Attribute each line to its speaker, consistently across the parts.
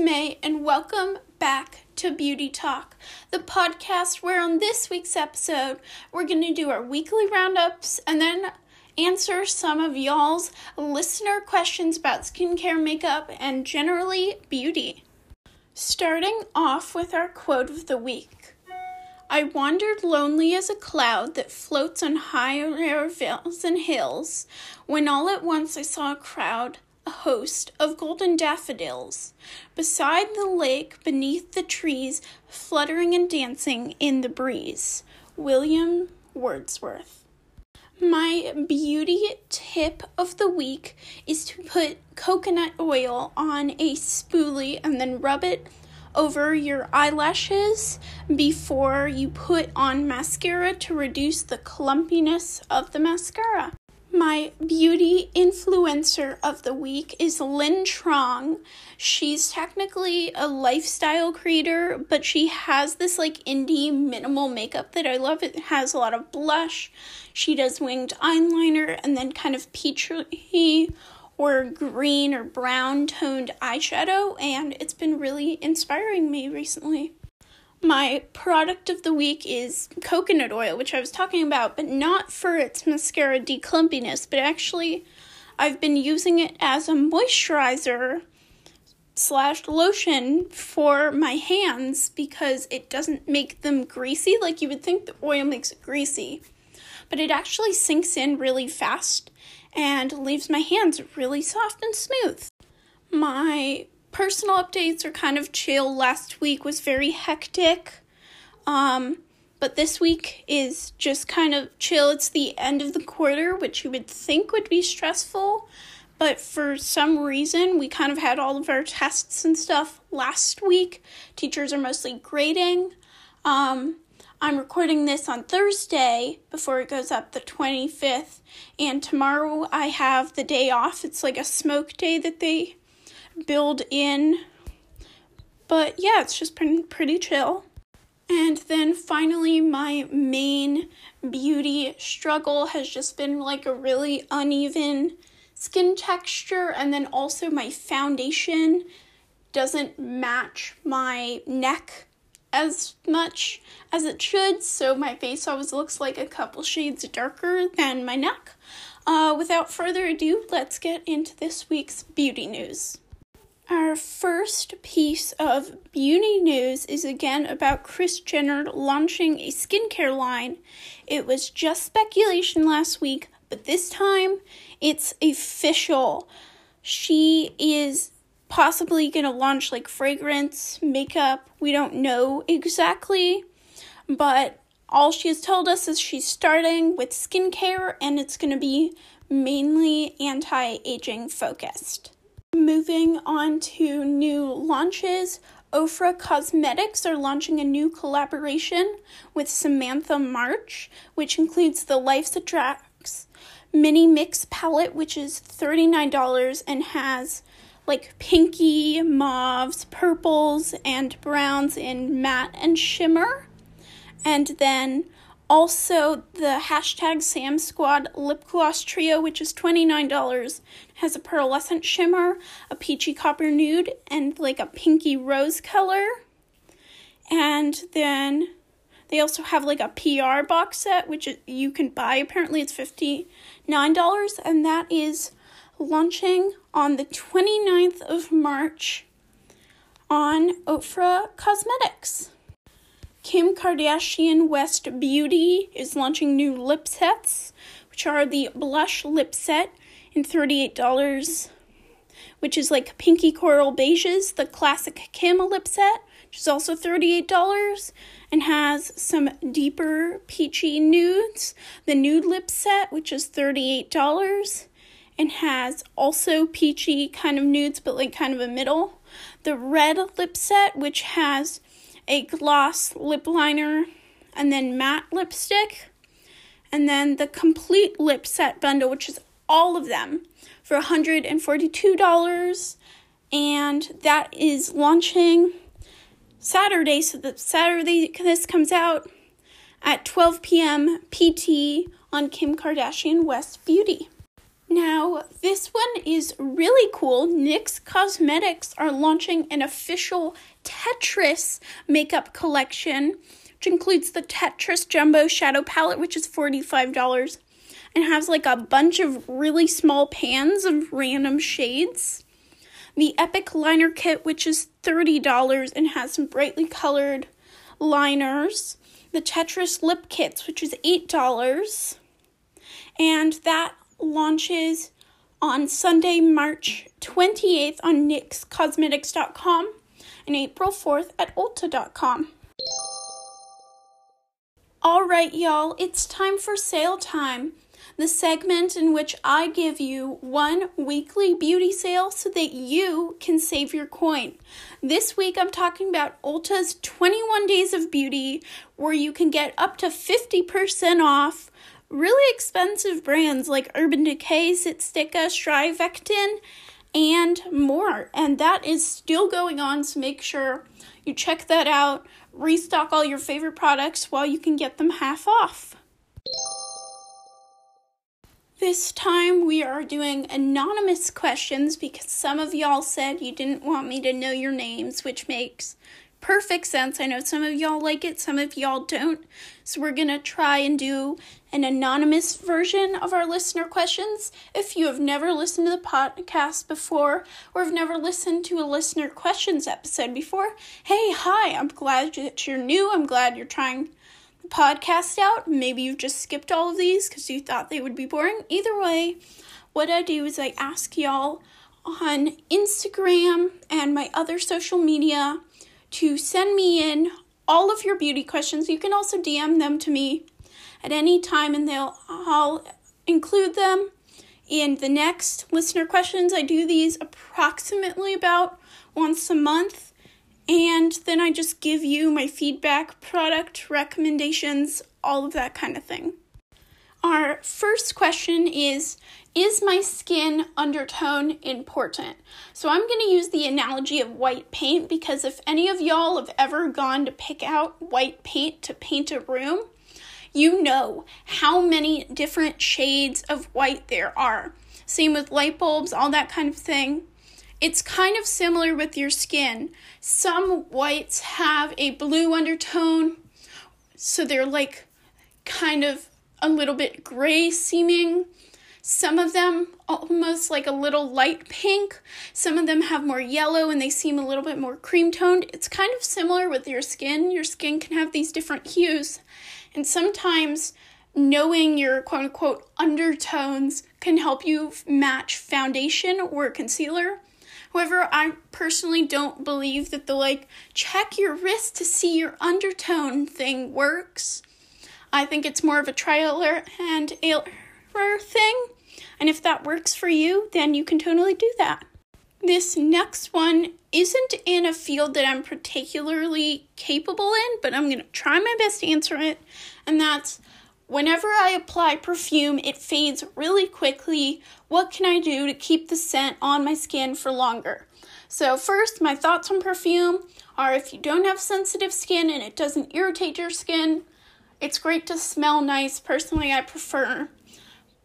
Speaker 1: May, and welcome back to Beauty Talk, the podcast where on this week's episode we're going to do our weekly roundups and then answer some of y'all's listener questions about skincare, makeup, and generally beauty. Starting off with our quote of the week. I wandered lonely as a cloud that floats on high higher vales and hills, when all at once I saw a crowd host of golden daffodils beside the lake beneath the trees fluttering and dancing in the breeze. William Wordsworth. My beauty tip of the week is to put coconut oil on a spoolie and then rub it over your eyelashes before you put on mascara to reduce the clumpiness of the mascara. My beauty influencer of the week is Lin Trong. She's technically a lifestyle creator, but she has this like indie minimal makeup that I love. It has a lot of blush. She does winged eyeliner and then kind of peachy or green or brown toned eyeshadow, and it's been really inspiring me recently. My product of the week is coconut oil, which I was talking about, but not for its mascara declumpiness, but actually I've been using it as a moisturizer slash lotion for my hands because it doesn't make them greasy like you would think the oil makes it greasy. But it actually sinks in really fast and leaves my hands really soft and smooth. My personal updates are kind of chill. Last week was very hectic. Um, but this week is just kind of chill. It's the end of the quarter, which you would think would be stressful, but for some reason, we kind of had all of our tests and stuff last week. Teachers are mostly grading. Um, I'm recording this on Thursday before it goes up the 25th, and tomorrow I have the day off. It's like a smoke day that they build in. But yeah, it's just pretty, pretty chill. And then finally, my main beauty struggle has just been like a really uneven skin texture, and then also my foundation doesn't match my neck as much as it should, so my face always looks like a couple shades darker than my neck. Uh, without further ado, let's get into this week's beauty news. Our first piece of beauty news is again about Kris Jenner launching a skincare line. It was just speculation last week, but this time it's official. She is possibly going to launch like fragrance, makeup. We don't know exactly, but all she has told us is she's starting with skincare and it's going to be mainly anti aging focused. Moving on to new launches, Ofra Cosmetics are launching a new collaboration with Samantha March, which includes the Life's Attracts mini mix palette, which is $39 and has like pinky, mauves, purples, and browns in matte and shimmer. And then also, the hashtag Sam Squad lip gloss trio, which is $29, has a pearlescent shimmer, a peachy copper nude, and like a pinky rose color. And then they also have like a PR box set, which you can buy. Apparently, it's $59, and that is launching on the 29th of March on Ofra Cosmetics. Kim Kardashian West Beauty is launching new lip sets, which are the blush lip set in $38, which is like pinky coral beiges, the classic Kim lip set, which is also $38 and has some deeper peachy nudes, the nude lip set, which is $38 and has also peachy kind of nudes, but like kind of a middle. The red lip set, which has a gloss lip liner, and then matte lipstick, and then the complete lip set bundle, which is all of them for $142. And that is launching Saturday. So the Saturday this comes out at 12 p.m. PT on Kim Kardashian West Beauty. Now, this one is really cool. NYX Cosmetics are launching an official Tetris makeup collection, which includes the Tetris Jumbo Shadow Palette, which is $45, and has like a bunch of really small pans of random shades. The Epic Liner Kit, which is $30 and has some brightly colored liners. The Tetris Lip Kits, which is $8. And that launches on Sunday, March 28th on nyxcosmetics.com and April 4th at ulta.com. All right, y'all, it's time for sale time. The segment in which I give you one weekly beauty sale so that you can save your coin. This week I'm talking about Ulta's 21 Days of Beauty, where you can get up to 50% off really expensive brands like Urban Decay, Sitstica, Strivectin, and more. And that is still going on, so make sure you check that out. Restock all your favorite products while you can get them half off. This time we are doing anonymous questions because some of y'all said you didn't want me to know your names, which makes perfect sense. I know some of y'all like it, some of y'all don't. So we're going to try and do an anonymous version of our listener questions. If you have never listened to the podcast before or have never listened to a listener questions episode before, hey, hi, I'm glad that you're new. I'm glad you're trying the podcast out. Maybe you've just skipped all of these because you thought they would be boring. Either way, what I do is I ask y'all on Instagram and my other social media to send me in all of your beauty questions. You can also DM them to me at any time and they'll I'll include them in the next listener questions. I do these approximately about once a month and then I just give you my feedback, product recommendations, all of that kind of thing. Our first question is Is my skin undertone important? So I'm going to use the analogy of white paint because if any of y'all have ever gone to pick out white paint to paint a room, you know how many different shades of white there are. Same with light bulbs, all that kind of thing. It's kind of similar with your skin. Some whites have a blue undertone, so they're like kind of a little bit gray seeming. Some of them almost like a little light pink. Some of them have more yellow and they seem a little bit more cream toned. It's kind of similar with your skin. Your skin can have these different hues. And sometimes knowing your quote unquote undertones can help you match foundation or concealer. However, I personally don't believe that the like check your wrist to see your undertone thing works. I think it's more of a trial er, and error thing. And if that works for you, then you can totally do that. This next one isn't in a field that I'm particularly capable in, but I'm going to try my best to answer it. And that's whenever I apply perfume, it fades really quickly. What can I do to keep the scent on my skin for longer? So, first, my thoughts on perfume are if you don't have sensitive skin and it doesn't irritate your skin, it's great to smell nice. Personally, I prefer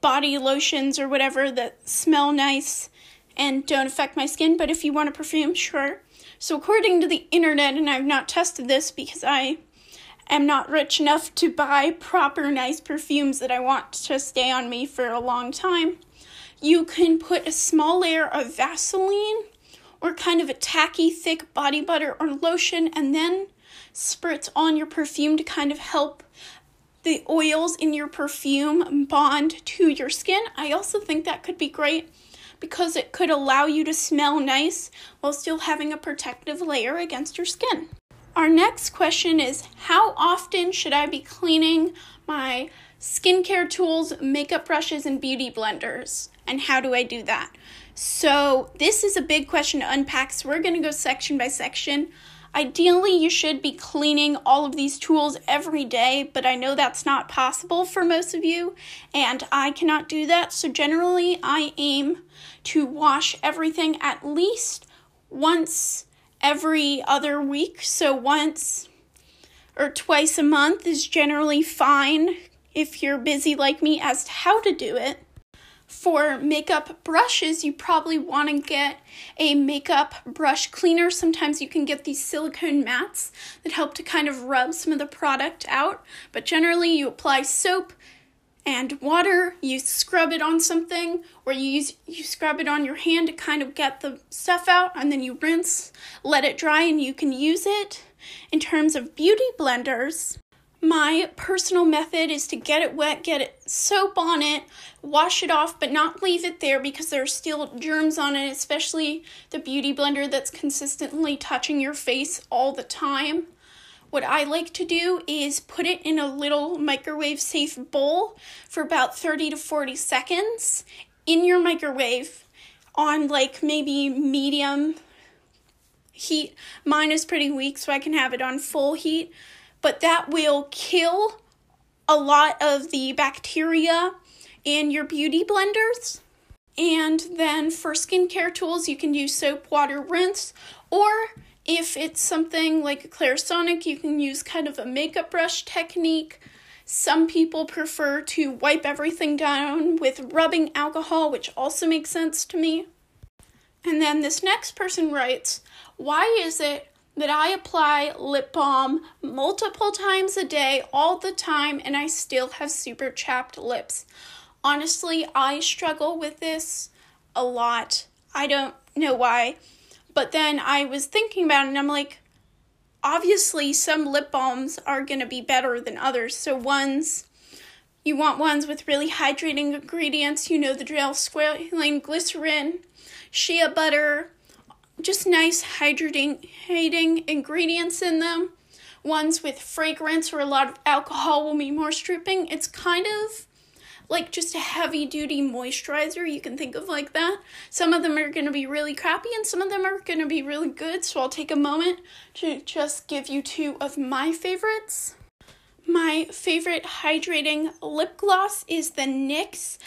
Speaker 1: body lotions or whatever that smell nice and don't affect my skin, but if you want a perfume, sure. So, according to the internet, and I've not tested this because I am not rich enough to buy proper nice perfumes that I want to stay on me for a long time, you can put a small layer of Vaseline or kind of a tacky, thick body butter or lotion and then spritz on your perfume to kind of help the oils in your perfume bond to your skin. I also think that could be great because it could allow you to smell nice while still having a protective layer against your skin. Our next question is How often should I be cleaning my skincare tools, makeup brushes, and beauty blenders? And how do I do that? So, this is a big question to unpack, so we're to go section by section. Ideally, you should be cleaning all of these tools every day, but I know that's not possible for most of you, and I cannot do that. So, generally, I aim to wash everything at least once every other week. So, once or twice a month is generally fine if you're busy like me as to how to do it. For makeup brushes, you probably want to get a makeup brush cleaner. Sometimes you can get these silicone mats that help to kind of rub some of the product out, but generally you apply soap and water, you scrub it on something or you use you scrub it on your hand to kind of get the stuff out and then you rinse, let it dry and you can use it. In terms of beauty blenders, my personal method is to get it wet, get it soap on it, wash it off, but not leave it there because there are still germs on it, especially the beauty blender that's consistently touching your face all the time. What I like to do is put it in a little microwave safe bowl for about 30 to 40 seconds in your microwave on like maybe medium heat. Mine is pretty weak, so I can have it on full heat, but that will kill a lot of the bacteria in your beauty blenders. And then for skincare tools, you can use soap, water, rinse, or if it's something like a Clarisonic, you can use kind of a makeup brush technique. Some people prefer to wipe everything down with rubbing alcohol, which also makes sense to me. And then this next person writes, Why is it that I apply lip balm multiple times a day, all the time, and I still have super chapped lips? Honestly, I struggle with this a lot. I don't know why. But then I was thinking about it and I'm like, obviously, some lip balms are going to be better than others. So, ones, you want ones with really hydrating ingredients. You know the drill squalane glycerin, shea butter, just nice hydrating ingredients in them. Ones with fragrance or a lot of alcohol will be more stripping. It's kind of like just a heavy duty moisturizer. You can think of like that. Some of them are going to be really crappy and some of them are going to be really good. So I'll take a moment to just give you two of my favorites. My favorite hydrating lip gloss is the NYX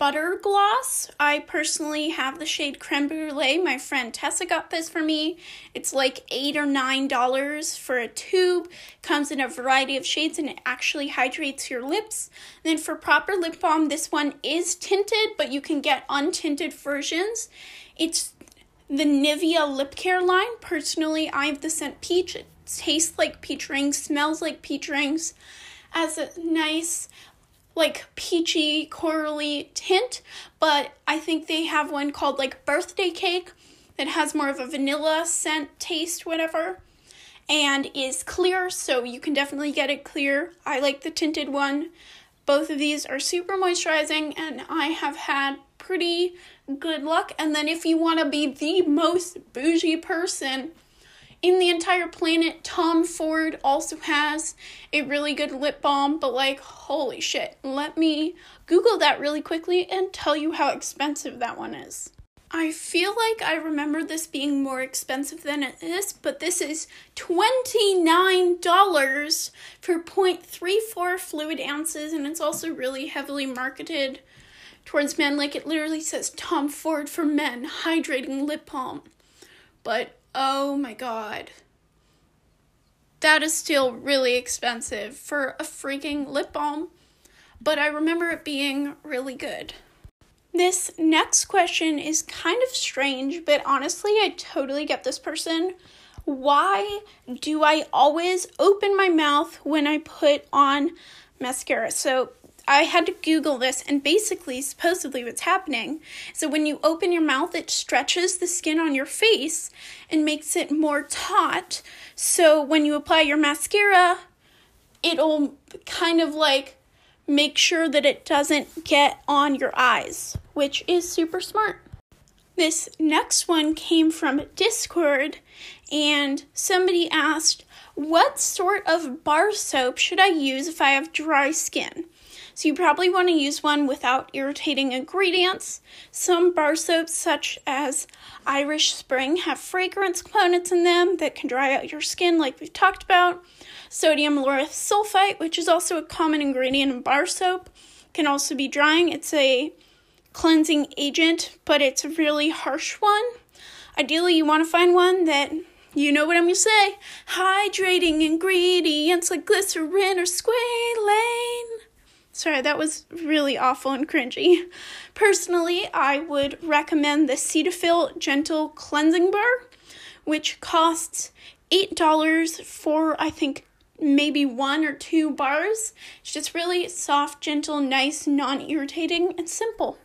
Speaker 1: butter gloss. I personally have the shade creme brulee. My friend Tessa got this for me. It's like eight or nine dollars for a tube. Comes in a variety of shades and it actually hydrates your lips. And then for proper lip balm, this one is tinted, but you can get untinted versions. It's the Nivea lip care line. Personally, I have the scent peach. It tastes like peach rings, smells like peach rings. As a nice like peachy corally tint, but I think they have one called like birthday cake that has more of a vanilla scent taste, whatever, and is clear, so you can definitely get it clear. I like the tinted one. Both of these are super moisturizing, and I have had pretty good luck. And then, if you want to be the most bougie person, in the entire planet. Tom Ford also has a really good lip balm, but like, holy shit. Let me Google that really quickly and tell you how expensive that one is. I feel like I remember this being more expensive than it is, but this is $29 for 0.34 fluid ounces, and it's also really heavily marketed towards men. Like it literally says Tom Ford for men, hydrating lip balm. But Oh my god. That is still really expensive for a freaking lip balm, but I remember it being really good. This next question is kind of strange, but honestly, I totally get this person. Why do I always open my mouth when I put on mascara? So, I had to Google this, and basically, supposedly, what's happening so when you open your mouth, it stretches the skin on your face and makes it more taut. So when you apply your mascara, it'll kind of like make sure that it doesn't get on your eyes, which is super smart. This next one came from Discord, and somebody asked, What sort of bar soap should I use if I have dry skin? So you probably want to use one without irritating ingredients. Some bar soaps, such as Irish Spring, have fragrance components in them that can dry out your skin, like we've talked about. Sodium lauryl sulfate, which is also a common ingredient in bar soap, can also be drying. It's a cleansing agent, but it's a really harsh one. Ideally, you want to find one that you know what I'm gonna say hydrating ingredients like glycerin or squalane Sorry, that was really awful and cringy. Personally, I would recommend the Cetaphil Gentle Cleansing Bar, which costs $8 for, I think, maybe one or two bars. It's just really soft, gentle, nice, non irritating, and simple.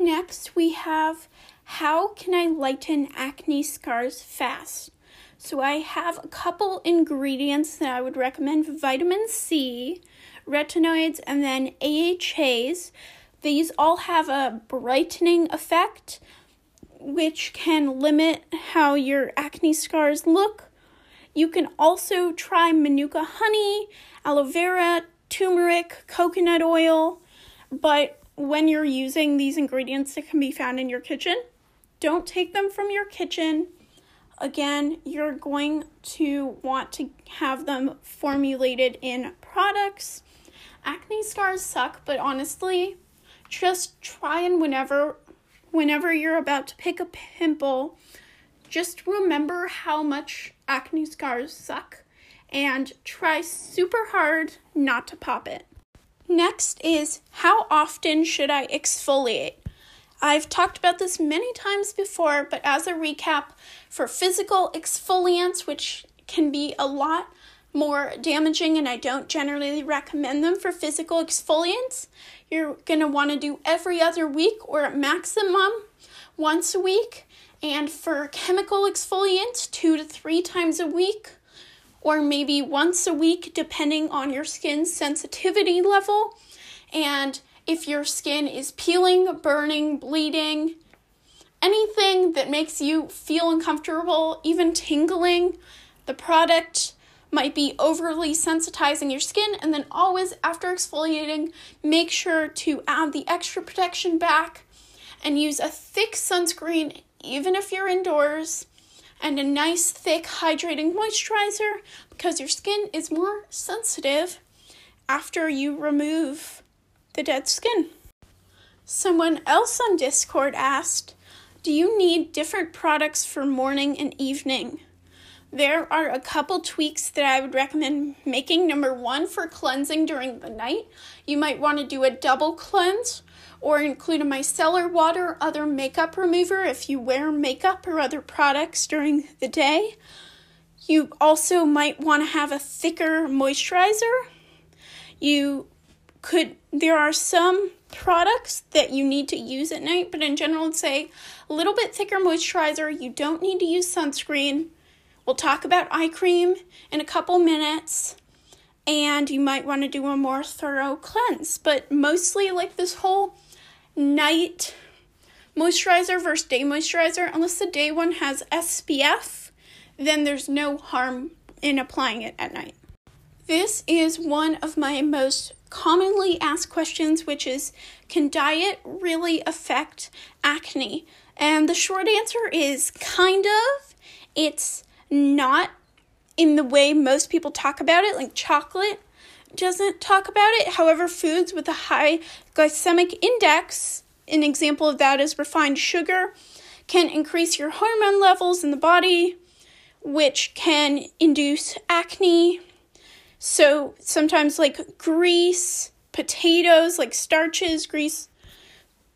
Speaker 1: Next, we have How Can I Lighten Acne Scars Fast? So, I have a couple ingredients that I would recommend vitamin C, retinoids, and then AHAs. These all have a brightening effect, which can limit how your acne scars look. You can also try manuka honey, aloe vera, turmeric, coconut oil, but when you're using these ingredients that can be found in your kitchen, don't take them from your kitchen. Again, you're going to want to have them formulated in products acne scars suck, but honestly, just try and whenever whenever you're about to pick a pimple, just remember how much acne scars suck and try super hard not to pop it. Next is how often should I exfoliate? I've talked about this many times before, but as a recap, for physical exfoliants, which can be a lot more damaging and I don't generally recommend them for physical exfoliants. You're going to want to do every other week or at maximum once a week. And for chemical exfoliants, two to three times a week, or maybe once a week, depending on your skin's sensitivity level. And if your skin is peeling, burning, bleeding, anything that makes you feel uncomfortable, even tingling, the product might be overly sensitizing your skin. And then always after exfoliating, make sure to add the extra protection back and use a thick sunscreen, even if you're indoors, and a nice, thick, hydrating moisturizer because your skin is more sensitive after you remove the dead skin. Someone else on Discord asked, Do you need different products for morning and evening? There are a couple tweaks that I would recommend making. Number one, for cleansing during the night, you might want to do a double cleanse or include a micellar water other makeup remover if you wear makeup or other products during the day. You also might want to have a thicker moisturizer. You could, there are some products that you need to use at night, but in general, I'd say a little bit thicker moisturizer. You don't need to use sunscreen We'll talk about eye cream in a couple minutes, and you might want to do a more thorough cleanse. But mostly, like this whole night moisturizer versus day moisturizer, unless the day one has SPF, then there's no harm in applying it at night. This is one of my most commonly asked questions, which is Can diet really affect acne? And the short answer is kind of. It's not in the way most people talk about it, like chocolate doesn't talk about it. However, foods with a high glycemic index, an example of that is refined sugar, can increase your hormone levels in the body, which can induce acne. So sometimes, like grease, potatoes, like starches, grease,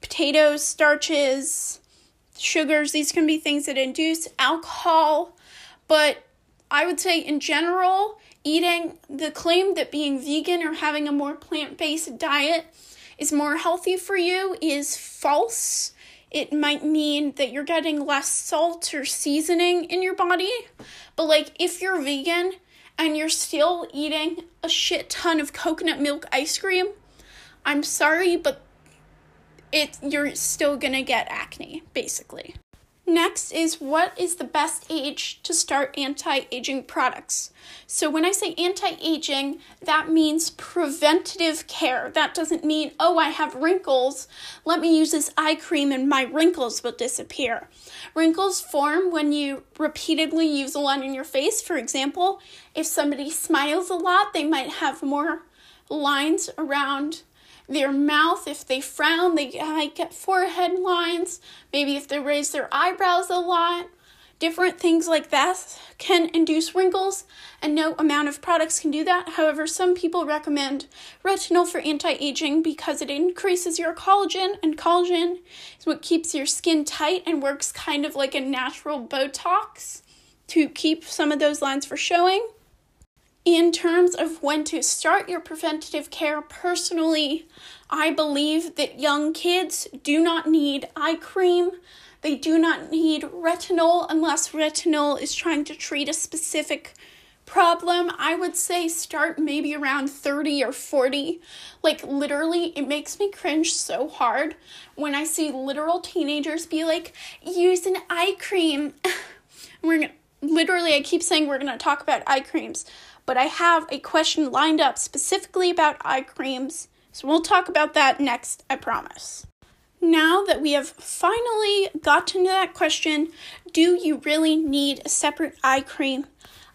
Speaker 1: potatoes, starches, sugars, these can be things that induce alcohol but I would say, in general, eating the claim that being vegan or having a more plant based diet is more healthy for you is false. It might mean that you're getting less salt or seasoning in your body. But, like, if you're vegan and you're still eating a shit ton of coconut milk ice cream, I'm sorry, but it you're still gonna get acne, basically. Next is what is the best age to start anti aging products? So, when I say anti aging, that means preventative care. That doesn't mean, oh, I have wrinkles, let me use this eye cream and my wrinkles will disappear. Wrinkles form when you repeatedly use a line in your face. For example, if somebody smiles a lot, they might have more lines around their mouth. If they frown, they might get forehead lines. Maybe if they raise their eyebrows a lot, different things like that can induce wrinkles, and no amount of products can do that. However, some people recommend retinol for anti aging because it increases your collagen, and collagen is what keeps your skin tight and works kind of like a natural Botox to keep some of those lines for showing. In terms of when to start your preventative care, personally, I believe that young kids do not need eye cream they do not need retinol unless retinol is trying to treat a specific problem. I would say start maybe around 30 or 40. Like, literally, it makes me cringe so hard when I see literal teenagers be like, use an eye cream. we're gonna, literally, I keep saying we're going to talk about eye creams, but I have a question lined up specifically about eye creams. So we'll talk about that next, I promise. Now that we have finally gotten to that question, do you really need a separate eye cream?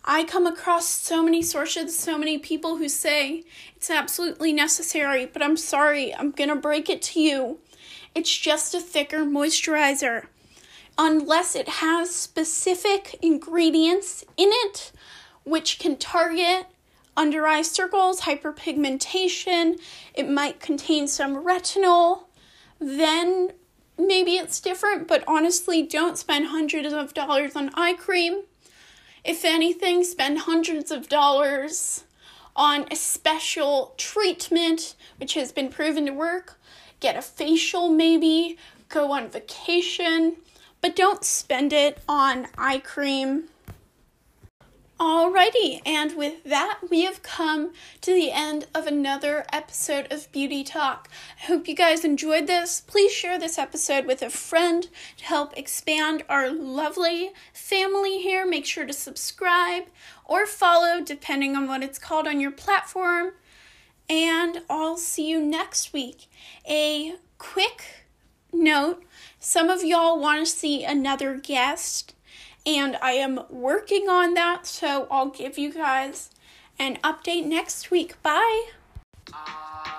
Speaker 1: I come across so many sources, so many people who say it's absolutely necessary, but I'm sorry, I'm gonna break it to you. It's just a thicker moisturizer. Unless it has specific ingredients in it which can target under eye circles, hyperpigmentation, it might contain some retinol then maybe it's different, but honestly, don't spend hundreds of dollars on eye cream. If anything, spend hundreds of dollars on a special treatment which has been proven to work. Get a facial, maybe, go on vacation, but don't spend it on eye cream Alrighty, and with that, we have come to the end of another episode of Beauty Talk. I hope you guys enjoyed this. Please share this episode with a friend to help expand our lovely family here. Make sure to subscribe or follow, depending on what it's called on your platform. And I'll see you next week. A quick note some of y'all want to see another guest and I am working on that, so I'll give you guys an update next week. Bye. Uh,